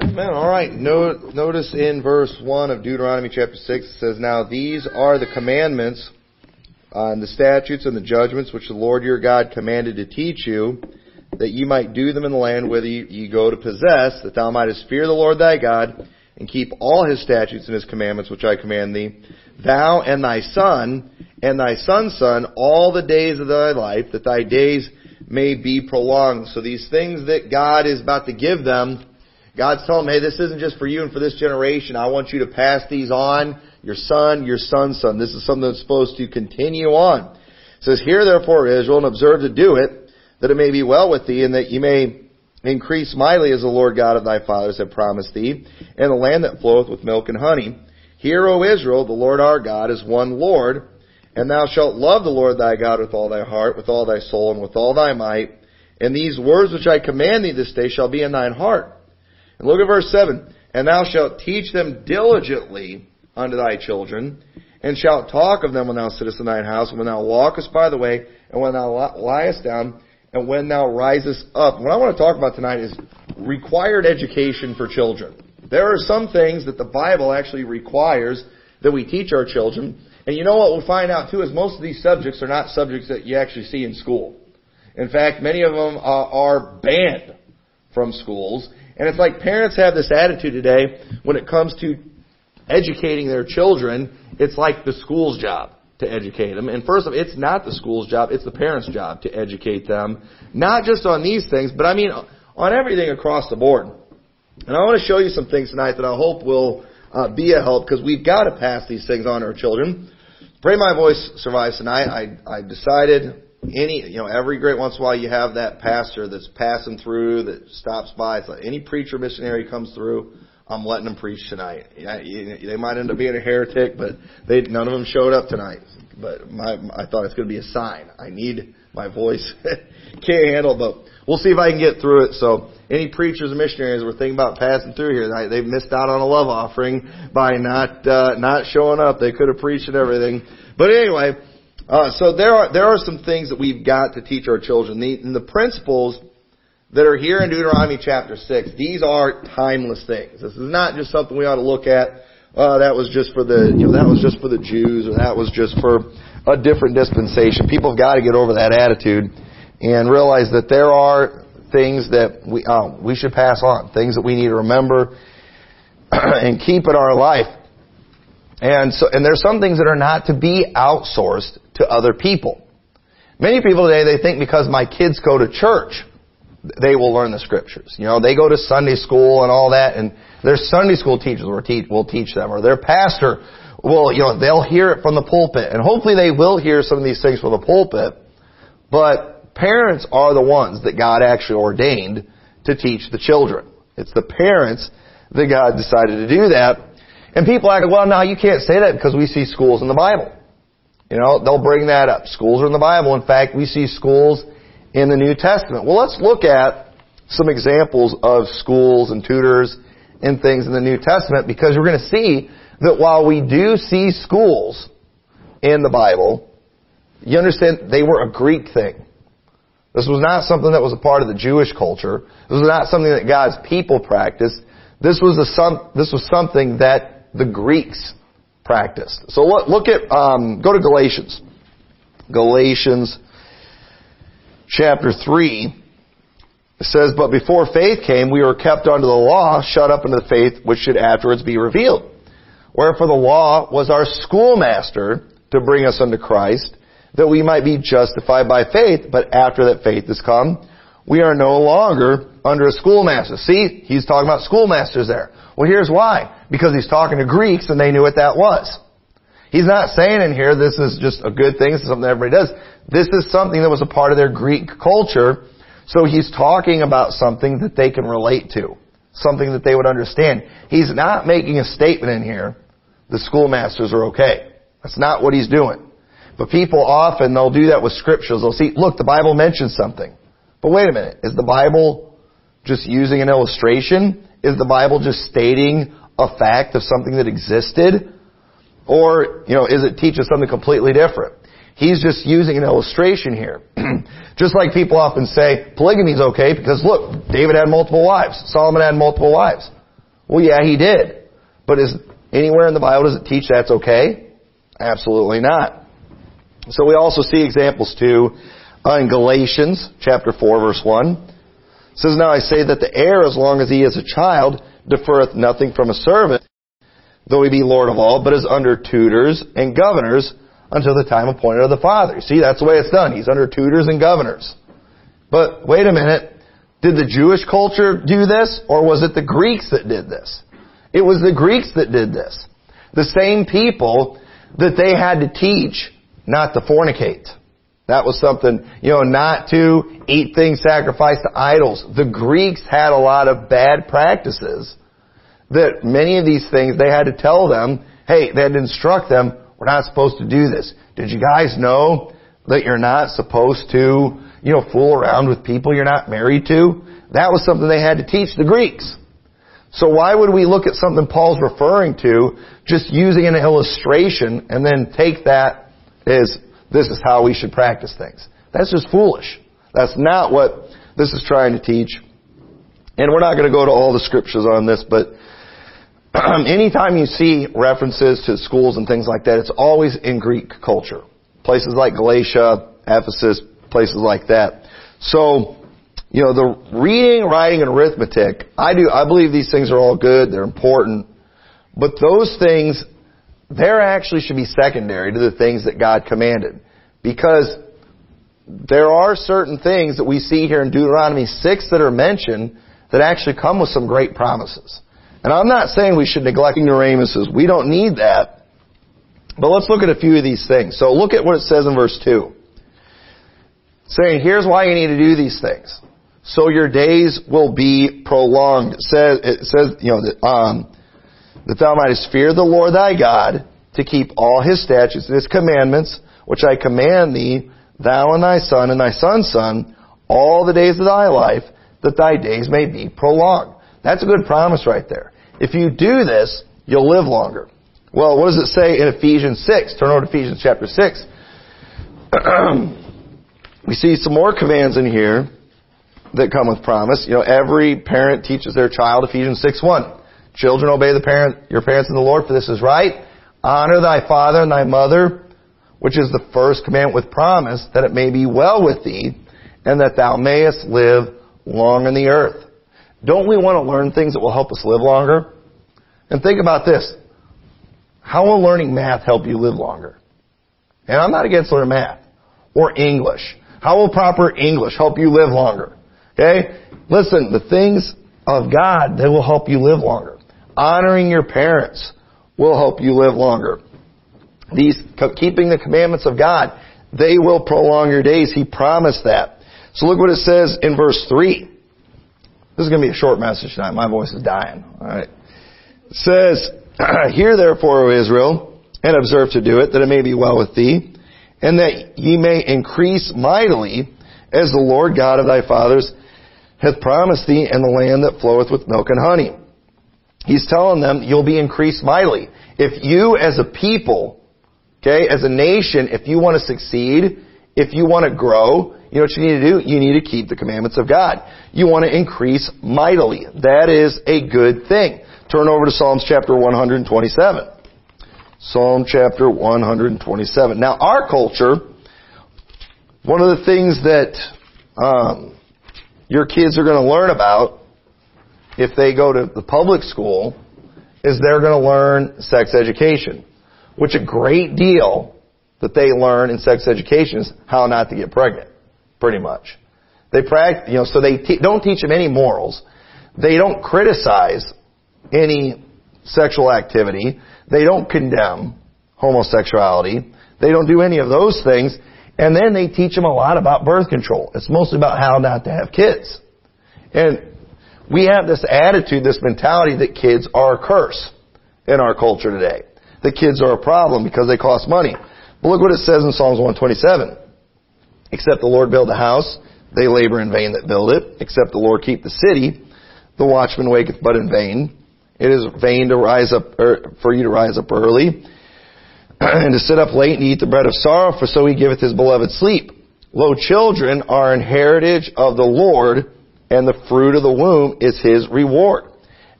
Amen. All right. No, notice in verse 1 of Deuteronomy chapter 6 it says, Now these are the commandments uh, and the statutes and the judgments which the Lord your God commanded to teach you, that ye might do them in the land whither ye go to possess, that thou mightest fear the Lord thy God, and keep all his statutes and his commandments which I command thee, thou and thy son, and thy son's son, all the days of thy life, that thy days may be prolonged. So these things that God is about to give them, God's telling them, hey, this isn't just for you and for this generation. I want you to pass these on, your son, your son's son. This is something that's supposed to continue on. It says, Hear therefore, Israel, and observe to do it, that it may be well with thee, and that ye may increase mightily as the Lord God of thy fathers have promised thee, and the land that floweth with milk and honey. Hear, O Israel, the Lord our God is one Lord, and thou shalt love the Lord thy God with all thy heart, with all thy soul, and with all thy might. And these words which I command thee this day shall be in thine heart and look at verse 7. And thou shalt teach them diligently unto thy children, and shalt talk of them when thou sittest in thine house, and when thou walkest by the way, and when thou liest down, and when thou risest up. What I want to talk about tonight is required education for children. There are some things that the Bible actually requires that we teach our children. And you know what we'll find out too is most of these subjects are not subjects that you actually see in school. In fact, many of them are, are banned from schools. And it's like parents have this attitude today when it comes to educating their children, it's like the school's job to educate them. And first of all, it's not the school's job, it's the parents' job to educate them. Not just on these things, but I mean on everything across the board. And I want to show you some things tonight that I hope will uh, be a help because we've got to pass these things on to our children. Pray my voice survives tonight. I, I decided any, you know, every great once in a while you have that pastor that's passing through that stops by. It's like any preacher missionary comes through, I'm letting them preach tonight. They might end up being a heretic, but they none of them showed up tonight. But my, I thought it's going to be a sign. I need my voice can't handle, it, but we'll see if I can get through it. So any preachers and missionaries were thinking about passing through here, they've missed out on a love offering by not uh, not showing up. They could have preached and everything, but anyway. Uh, so there are there are some things that we've got to teach our children. The, and the principles that are here in Deuteronomy chapter six, these are timeless things. This is not just something we ought to look at. Uh, that was just for the you know that was just for the Jews or that was just for a different dispensation. People have got to get over that attitude and realize that there are things that we uh, we should pass on, things that we need to remember and keep in our life. And so, and there's some things that are not to be outsourced to other people. Many people today, they think because my kids go to church, they will learn the scriptures. You know, they go to Sunday school and all that, and their Sunday school teachers will teach, will teach them, or their pastor will, you know, they'll hear it from the pulpit, and hopefully they will hear some of these things from the pulpit, but parents are the ones that God actually ordained to teach the children. It's the parents that God decided to do that. And people act, well, now you can't say that because we see schools in the Bible. You know, they'll bring that up. Schools are in the Bible. In fact, we see schools in the New Testament. Well, let's look at some examples of schools and tutors and things in the New Testament because we're going to see that while we do see schools in the Bible, you understand they were a Greek thing. This was not something that was a part of the Jewish culture. This was not something that God's people practiced. This was a this was something that the Greeks practiced. So look, at, um, go to Galatians. Galatians chapter 3. It says, But before faith came, we were kept under the law, shut up into the faith which should afterwards be revealed. Wherefore the law was our schoolmaster to bring us unto Christ, that we might be justified by faith. But after that faith has come, we are no longer under a schoolmaster. See, he's talking about schoolmasters there. Well, here's why. Because he's talking to Greeks and they knew what that was. He's not saying in here this is just a good thing, this is something everybody does. This is something that was a part of their Greek culture. So he's talking about something that they can relate to. Something that they would understand. He's not making a statement in here, the schoolmasters are okay. That's not what he's doing. But people often, they'll do that with scriptures. They'll see, look, the Bible mentions something. But wait a minute, is the Bible just using an illustration? Is the Bible just stating a fact of something that existed? Or, you know, is it teaching something completely different? He's just using an illustration here. just like people often say, polygamy is okay because look, David had multiple wives. Solomon had multiple wives. Well, yeah, he did. But is anywhere in the Bible does it teach that's okay? Absolutely not. So we also see examples too uh, in Galatians chapter 4 verse 1. It says, Now I say that the heir, as long as he is a child, deferreth nothing from a servant, though he be Lord of all, but is under tutors and governors until the time appointed of the Father. See, that's the way it's done. He's under tutors and governors. But wait a minute. Did the Jewish culture do this, or was it the Greeks that did this? It was the Greeks that did this. The same people that they had to teach not to fornicate. That was something, you know, not to eat things sacrificed to idols. The Greeks had a lot of bad practices that many of these things they had to tell them, hey, they had to instruct them, we're not supposed to do this. Did you guys know that you're not supposed to, you know, fool around with people you're not married to? That was something they had to teach the Greeks. So why would we look at something Paul's referring to, just using an illustration, and then take that as this is how we should practice things? That's just foolish. That's not what this is trying to teach. And we're not going to go to all the scriptures on this, but anytime you see references to schools and things like that, it's always in Greek culture. Places like Galatia, Ephesus, places like that. So, you know, the reading, writing, and arithmetic, I do, I believe these things are all good, they're important, but those things, they actually should be secondary to the things that God commanded. Because there are certain things that we see here in Deuteronomy 6 that are mentioned that actually come with some great promises. And I'm not saying we should neglect ignoramuses. We don't need that. But let's look at a few of these things. So look at what it says in verse 2. Saying, here's why you need to do these things. So your days will be prolonged. It says, it says you know, um, that thou mightest fear the Lord thy God to keep all his statutes and his commandments, which I command thee, thou and thy son and thy son's son, all the days of thy life, that thy days may be prolonged. That's a good promise right there. If you do this, you'll live longer. Well, what does it say in Ephesians 6? Turn over to Ephesians chapter 6. we see some more commands in here that come with promise. You know, every parent teaches their child Ephesians 6 1. Children, obey the parent, your parents in the Lord, for this is right. Honor thy father and thy mother, which is the first commandment with promise, that it may be well with thee, and that thou mayest live long in the earth. Don't we want to learn things that will help us live longer? And think about this. How will learning math help you live longer? And I'm not against learning math or English. How will proper English help you live longer? Okay? Listen, the things of God, they will help you live longer. Honoring your parents will help you live longer. These, keeping the commandments of God, they will prolong your days. He promised that. So look what it says in verse 3. This is going to be a short message tonight. My voice is dying. All right. It says, Hear therefore, O Israel, and observe to do it, that it may be well with thee, and that ye may increase mightily, as the Lord God of thy fathers hath promised thee in the land that floweth with milk and honey. He's telling them you'll be increased mightily. If you as a people, okay, as a nation, if you want to succeed, if you want to grow, you know what you need to do? You need to keep the commandments of God. You want to increase mightily. That is a good thing. Turn over to Psalms chapter 127. Psalm chapter 127. Now, our culture, one of the things that um, your kids are going to learn about if they go to the public school is they're going to learn sex education, which a great deal that they learn in sex education is how not to get pregnant pretty much. They practice, you know, so they te- don't teach them any morals. They don't criticize any sexual activity. They don't condemn homosexuality. They don't do any of those things. And then they teach them a lot about birth control. It's mostly about how not to have kids. And we have this attitude, this mentality that kids are a curse in our culture today. The kids are a problem because they cost money. But look what it says in Psalms 127. Except the Lord build a house, they labor in vain that build it. Except the Lord keep the city, the watchman waketh but in vain. It is vain to rise up, er, for you to rise up early, and to sit up late and eat the bread of sorrow, for so he giveth his beloved sleep. Lo, children are an heritage of the Lord, and the fruit of the womb is his reward.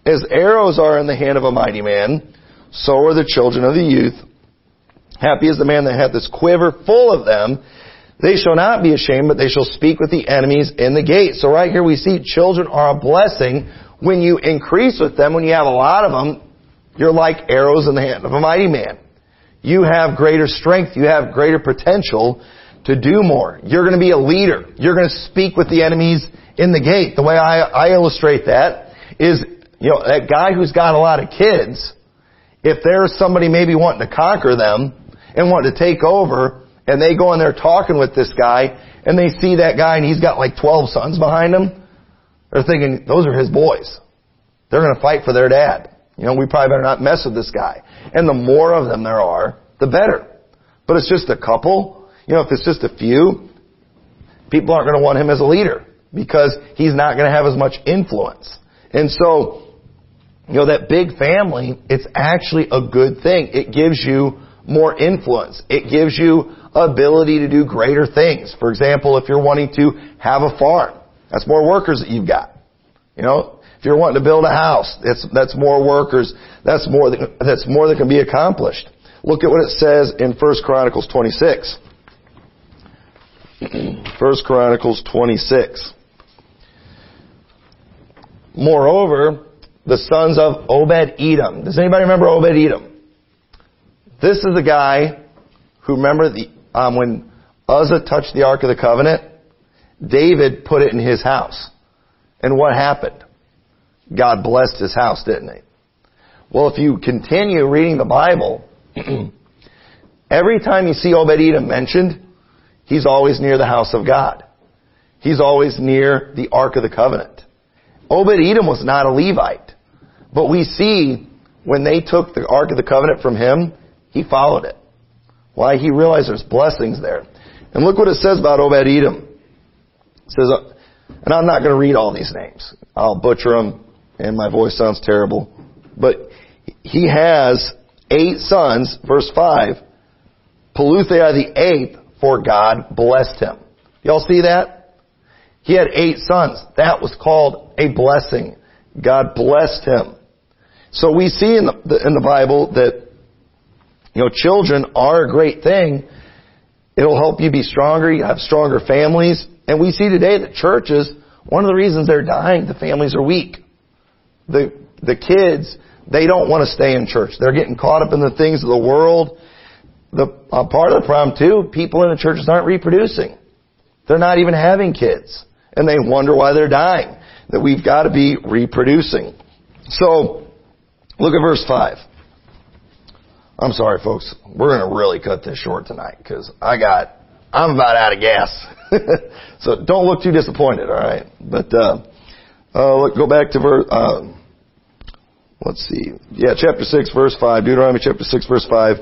As arrows are in the hand of a mighty man, so are the children of the youth. Happy is the man that hath this quiver full of them. They shall not be ashamed, but they shall speak with the enemies in the gate. So right here we see children are a blessing. When you increase with them, when you have a lot of them, you're like arrows in the hand of a mighty man. You have greater strength. You have greater potential to do more. You're going to be a leader. You're going to speak with the enemies in the gate. The way I, I illustrate that is, you know, that guy who's got a lot of kids, if there's somebody maybe wanting to conquer them and wanting to take over, and they go in there talking with this guy, and they see that guy and he's got like 12 sons behind him, they're thinking, those are his boys. They're going to fight for their dad. You know, we probably better not mess with this guy. And the more of them there are, the better. But it's just a couple. You know, if it's just a few, people aren't going to want him as a leader because he's not going to have as much influence. And so, you know, that big family, it's actually a good thing. It gives you more influence. It gives you ability to do greater things. For example, if you're wanting to have a farm, that's more workers that you've got. You know, if you're wanting to build a house, that's, that's more workers. That's more, that, that's more that can be accomplished. Look at what it says in 1 Chronicles 26. 1 Chronicles 26. Moreover, the sons of Obed Edom. Does anybody remember Obed Edom? This is the guy who remember the um, when Uzzah touched the Ark of the Covenant. David put it in his house, and what happened? God blessed his house, didn't he? Well, if you continue reading the Bible, every time you see Obed Edom mentioned, he's always near the house of God. He's always near the Ark of the Covenant. Obed Edom was not a Levite. But we see when they took the Ark of the Covenant from him, he followed it. Why? He realized there's blessings there. And look what it says about Obed Edom. It says, uh, and I'm not going to read all these names. I'll butcher them, and my voice sounds terrible. But he has eight sons, verse 5. Peulthai the eighth, for God blessed him. Y'all see that? He had eight sons. That was called a blessing. God blessed him. So we see in the, in the Bible that, you know, children are a great thing. It'll help you be stronger. You have stronger families. And we see today that churches, one of the reasons they're dying, the families are weak. The, the kids, they don't want to stay in church. They're getting caught up in the things of the world. The uh, part of the problem too, people in the churches aren't reproducing. They're not even having kids and they wonder why they're dying. That we've got to be reproducing. So, look at verse 5. I'm sorry, folks. We're going to really cut this short tonight because I got, I'm about out of gas. so don't look too disappointed, alright? But, uh, uh, look, go back to verse, uh, let's see. Yeah, chapter 6, verse 5. Deuteronomy chapter 6, verse 5.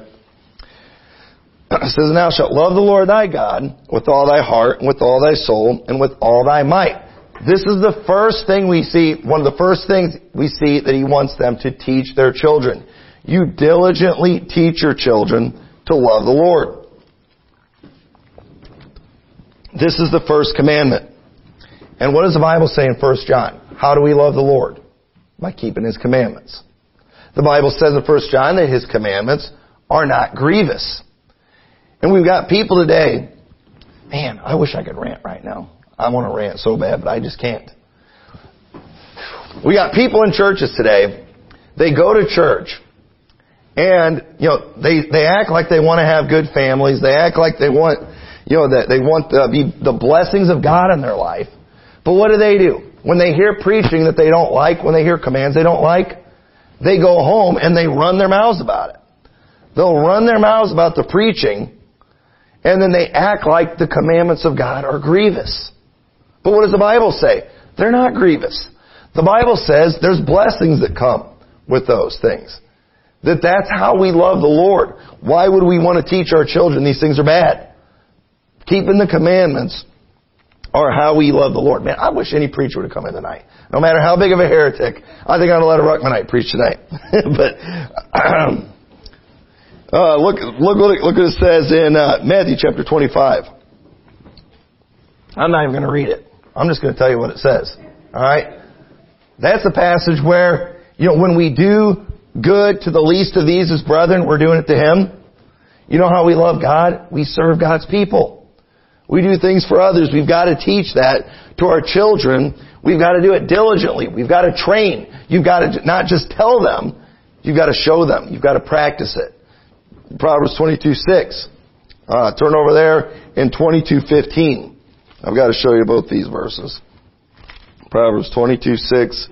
It says, Thou shalt love the Lord thy God with all thy heart, and with all thy soul, and with all thy might. This is the first thing we see, one of the first things we see that he wants them to teach their children. You diligently teach your children to love the Lord. This is the first commandment. And what does the Bible say in 1 John? How do we love the Lord? By keeping His commandments. The Bible says in 1 John that His commandments are not grievous. And we've got people today, man, I wish I could rant right now. I want to rant so bad, but I just can't. We got people in churches today, they go to church, and, you know, they, they act like they want to have good families, they act like they want, you know, that they want the, be, the blessings of God in their life. But what do they do? When they hear preaching that they don't like, when they hear commands they don't like, they go home and they run their mouths about it. They'll run their mouths about the preaching and then they act like the commandments of God are grievous. But what does the Bible say? They're not grievous. The Bible says there's blessings that come with those things. That that's how we love the Lord. Why would we want to teach our children these things are bad? Keeping the commandments are how we love the Lord. Man, I wish any preacher would have come in tonight. No matter how big of a heretic. I think I'm going to let a Ruckmanite preach tonight. but, uh, look, look, look, look what it says in uh, Matthew chapter 25. I'm not even going to read it. I'm just going to tell you what it says. All right? That's the passage where You know, when we do good to the least of these as brethren, we're doing it to Him. You know how we love God? We serve God's people. We do things for others. We've got to teach that to our children. We've got to do it diligently. We've got to train. You've got to not just tell them, you've got to show them. You've got to practice it. Proverbs 22, 6. Uh, turn over there in 22:15. I've got to show you both these verses. Proverbs 22, 6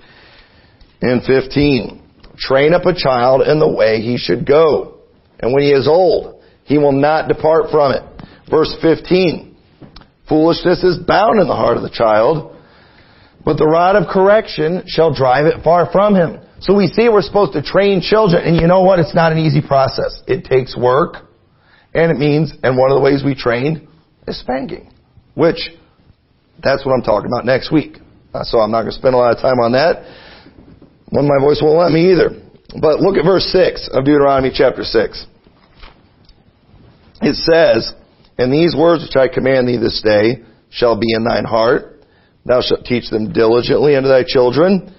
and 15. Train up a child in the way he should go. And when he is old, he will not depart from it. Verse 15. Foolishness is bound in the heart of the child, but the rod of correction shall drive it far from him. So we see we're supposed to train children, and you know what? It's not an easy process. It takes work, and it means, and one of the ways we train is spanking, which that's what I'm talking about next week. Uh, so I'm not going to spend a lot of time on that. One, my voice won't let me either. But look at verse 6 of Deuteronomy chapter 6. It says, And these words which I command thee this day shall be in thine heart. Thou shalt teach them diligently unto thy children,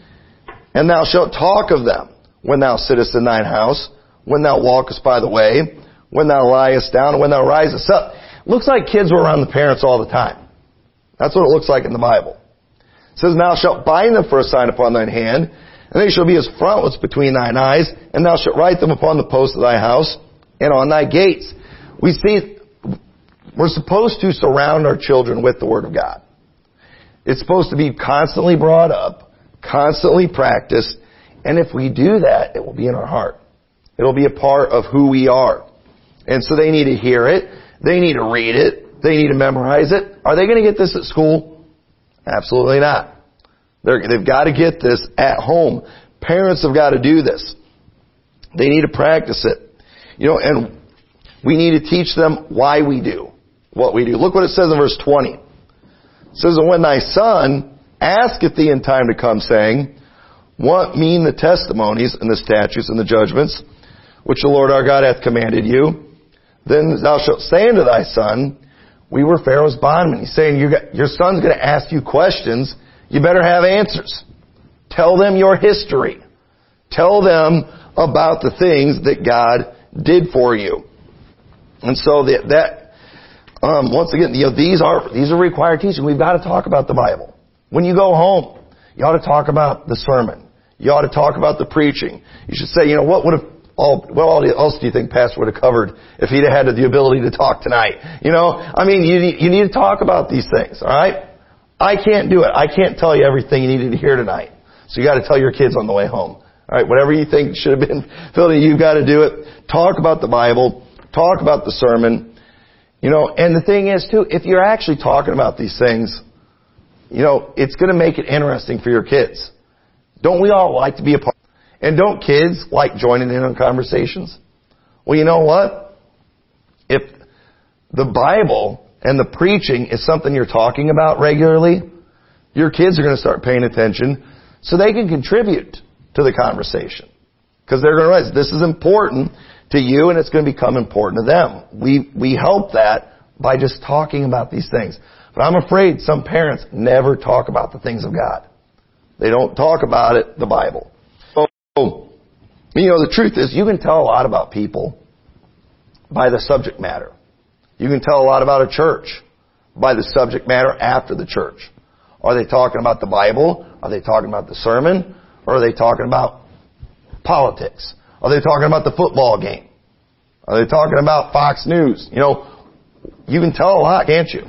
and thou shalt talk of them when thou sittest in thine house, when thou walkest by the way, when thou liest down, and when thou risest up. Looks like kids were around the parents all the time. That's what it looks like in the Bible. It says, Thou shalt bind them for a sign upon thine hand, and they shall be as frontlets between thine eyes, and thou shalt write them upon the posts of thy house and on thy gates. We see we're supposed to surround our children with the Word of God. It's supposed to be constantly brought up, constantly practiced, and if we do that, it will be in our heart. It'll be a part of who we are. And so they need to hear it. They need to read it. They need to memorize it. Are they going to get this at school? Absolutely not. They're, they've got to get this at home. Parents have got to do this. They need to practice it. You know, and we need to teach them why we do what we do. Look what it says in verse 20. It says, when thy son asketh thee in time to come, saying, What mean the testimonies and the statutes and the judgments which the Lord our God hath commanded you? Then thou shalt say unto thy son, We were Pharaoh's bondmen. He's saying, Your son's going to ask you questions you better have answers. Tell them your history. Tell them about the things that God did for you. And so that, that um, once again, you know, these are these are required teaching. We've got to talk about the Bible. When you go home, you ought to talk about the sermon. You ought to talk about the preaching. You should say, you know, what would have all, what else do you think Pastor would have covered if he'd had the ability to talk tonight? You know, I mean, you need, you need to talk about these things, alright? I can't do it. I can't tell you everything you needed to hear tonight. So you gotta tell your kids on the way home. Alright, whatever you think should have been filled in, you've gotta do it. Talk about the Bible. Talk about the sermon. You know, and the thing is too, if you're actually talking about these things, you know, it's gonna make it interesting for your kids. Don't we all like to be a part? And don't kids like joining in on conversations? Well, you know what? If the Bible and the preaching is something you're talking about regularly, your kids are going to start paying attention so they can contribute to the conversation. Because they're going to realize this is important to you and it's going to become important to them. We, we help that by just talking about these things. But I'm afraid some parents never talk about the things of God. They don't talk about it, the Bible. So, you know, the truth is you can tell a lot about people by the subject matter. You can tell a lot about a church by the subject matter after the church. Are they talking about the Bible? Are they talking about the sermon? Or are they talking about politics? Are they talking about the football game? Are they talking about Fox News? You know, you can tell a lot, can't you?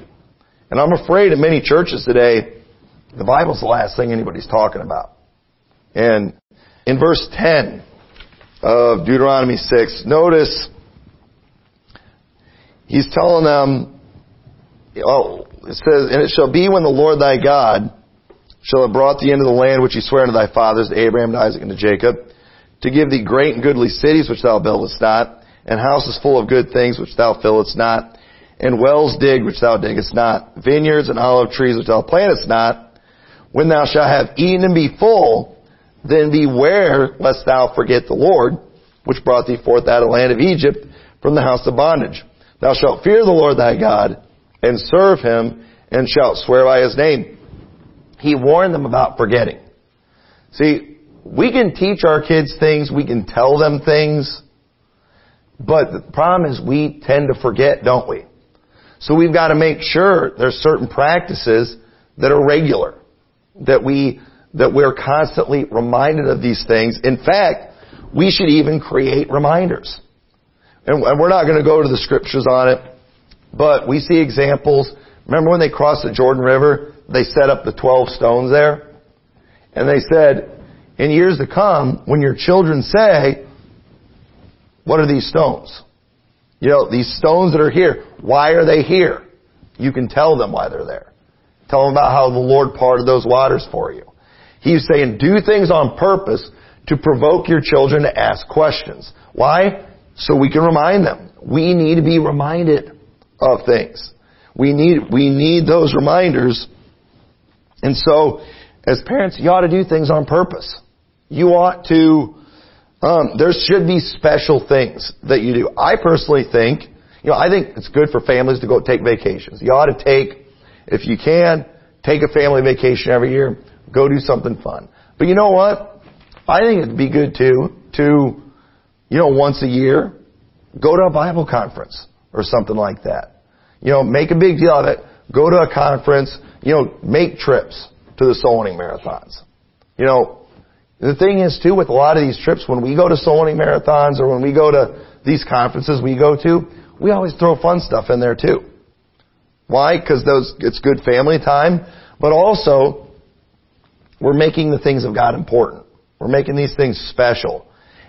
And I'm afraid in many churches today, the Bible's the last thing anybody's talking about. And in verse 10 of Deuteronomy 6, notice He's telling them, oh, it says, and it shall be when the Lord thy God shall have brought thee into the land which he sware unto thy fathers, to Abraham, to Isaac, and to Jacob, to give thee great and goodly cities which thou buildest not, and houses full of good things which thou fillest not, and wells digged which thou diggest not, vineyards and olive trees which thou plantest not, when thou shalt have eaten and be full, then beware lest thou forget the Lord, which brought thee forth out of the land of Egypt from the house of bondage. Thou shalt fear the Lord thy God and serve him and shalt swear by his name. He warned them about forgetting. See, we can teach our kids things, we can tell them things, but the problem is we tend to forget, don't we? So we've got to make sure there's certain practices that are regular, that we, that we're constantly reminded of these things. In fact, we should even create reminders. And we're not going to go to the scriptures on it, but we see examples. Remember when they crossed the Jordan River? They set up the 12 stones there? And they said, in years to come, when your children say, what are these stones? You know, these stones that are here, why are they here? You can tell them why they're there. Tell them about how the Lord parted those waters for you. He's saying do things on purpose to provoke your children to ask questions. Why? So we can remind them. We need to be reminded of things. We need, we need those reminders. And so, as parents, you ought to do things on purpose. You ought to, um, there should be special things that you do. I personally think, you know, I think it's good for families to go take vacations. You ought to take, if you can, take a family vacation every year. Go do something fun. But you know what? I think it'd be good too, to, you know, once a year, go to a Bible conference or something like that. You know, make a big deal of it. Go to a conference. You know, make trips to the soul winning marathons. You know, the thing is too with a lot of these trips, when we go to soul winning marathons or when we go to these conferences we go to, we always throw fun stuff in there too. Why? Because those, it's good family time, but also, we're making the things of God important. We're making these things special.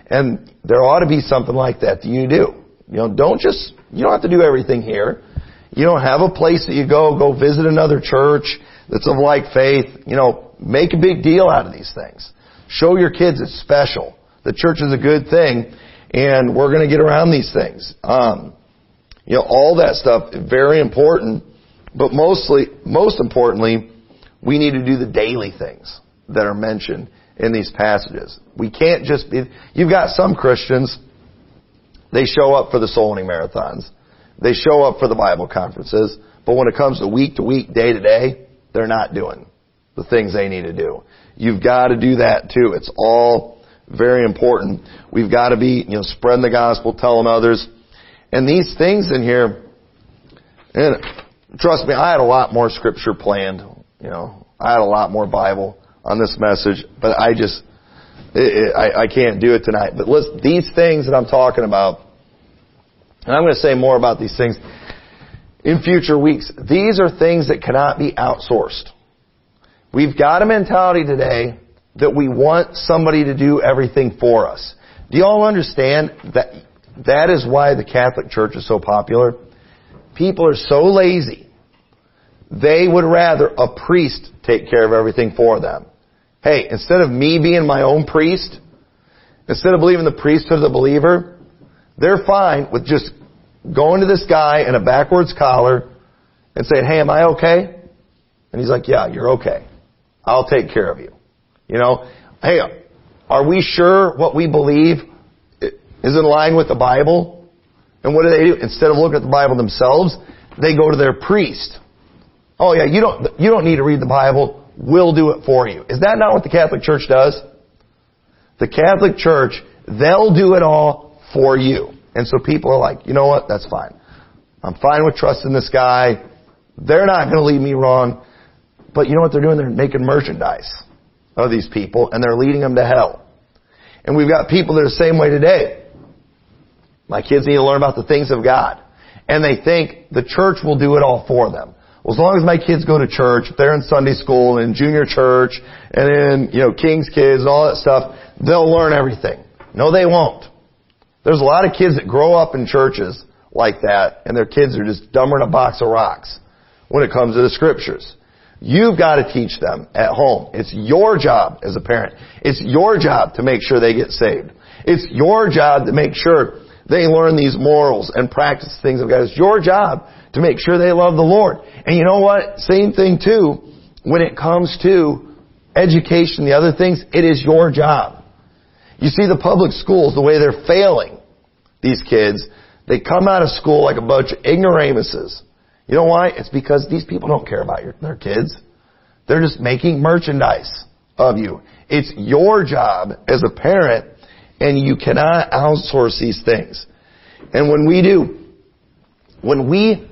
And there ought to be something like that that you do. You know, don't just, you don't have to do everything here. You don't have a place that you go, go visit another church that's of like faith. You know, make a big deal out of these things. Show your kids it's special. The church is a good thing, and we're going to get around these things. Um, you know, all that stuff is very important, but mostly, most importantly, we need to do the daily things that are mentioned in these passages. We can't just be. You've got some Christians. They show up for the soul winning marathons. They show up for the Bible conferences, but when it comes to week to week, day to day, they're not doing the things they need to do. You've got to do that too. It's all very important. We've got to be, you know, spreading the gospel, telling others. And these things in here, and trust me, I had a lot more scripture planned. You know, I had a lot more Bible on this message, but I just, it, it, I, I can't do it tonight. But listen, these things that I'm talking about, and I'm going to say more about these things in future weeks. These are things that cannot be outsourced. We've got a mentality today that we want somebody to do everything for us. Do you all understand that that is why the Catholic Church is so popular? People are so lazy. They would rather a priest take care of everything for them. Hey, instead of me being my own priest, instead of believing the priesthood of the believer, they're fine with just going to this guy in a backwards collar and saying, hey, am I okay? And he's like, yeah, you're okay. I'll take care of you. You know, hey, are we sure what we believe is in line with the Bible? And what do they do? Instead of looking at the Bible themselves, they go to their priest. Oh yeah, you don't, you don't need to read the Bible. We'll do it for you. Is that not what the Catholic Church does? The Catholic Church, they'll do it all for you. And so people are like, you know what? That's fine. I'm fine with trusting this guy. They're not going to lead me wrong. But you know what they're doing? They're making merchandise of these people and they're leading them to hell. And we've got people that are the same way today. My kids need to learn about the things of God. And they think the church will do it all for them. Well, as long as my kids go to church, they're in Sunday school and junior church and in, you know, King's Kids and all that stuff, they'll learn everything. No, they won't. There's a lot of kids that grow up in churches like that and their kids are just dumber than a box of rocks when it comes to the scriptures. You've got to teach them at home. It's your job as a parent. It's your job to make sure they get saved. It's your job to make sure they learn these morals and practice things of God. It's your job to make sure they love the Lord. And you know what? Same thing too, when it comes to education, the other things, it is your job. You see the public schools, the way they're failing these kids, they come out of school like a bunch of ignoramuses. You know why? It's because these people don't care about your, their kids. They're just making merchandise of you. It's your job as a parent and you cannot outsource these things. And when we do, when we,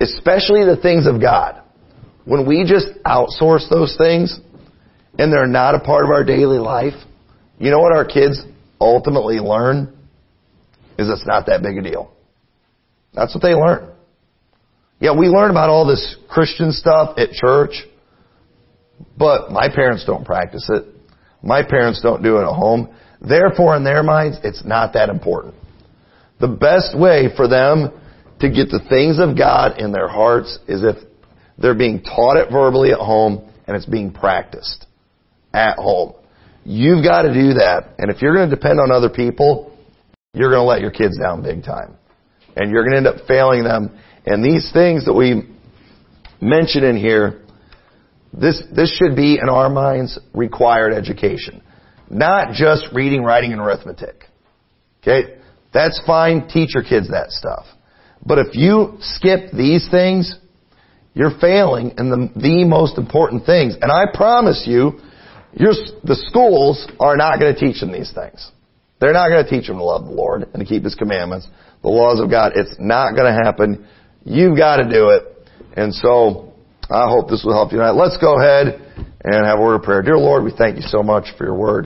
especially the things of God, when we just outsource those things and they're not a part of our daily life, you know what our kids ultimately learn? Is it's not that big a deal. That's what they learn. Yeah, we learn about all this Christian stuff at church, but my parents don't practice it. My parents don't do it at home. Therefore, in their minds, it's not that important. The best way for them to get the things of God in their hearts is if they're being taught it verbally at home and it's being practiced at home. You've got to do that. And if you're going to depend on other people, you're going to let your kids down big time. And you're going to end up failing them. And these things that we mention in here, this, this should be in our minds required education. Not just reading, writing, and arithmetic. Okay? That's fine. Teach your kids that stuff. But if you skip these things, you're failing in the, the most important things. And I promise you, the schools are not going to teach them these things. They're not going to teach them to love the Lord and to keep His commandments, the laws of God. It's not going to happen. You've got to do it. And so, I hope this will help you tonight. Let's go ahead and have a word of prayer. Dear Lord, we thank you so much for your word.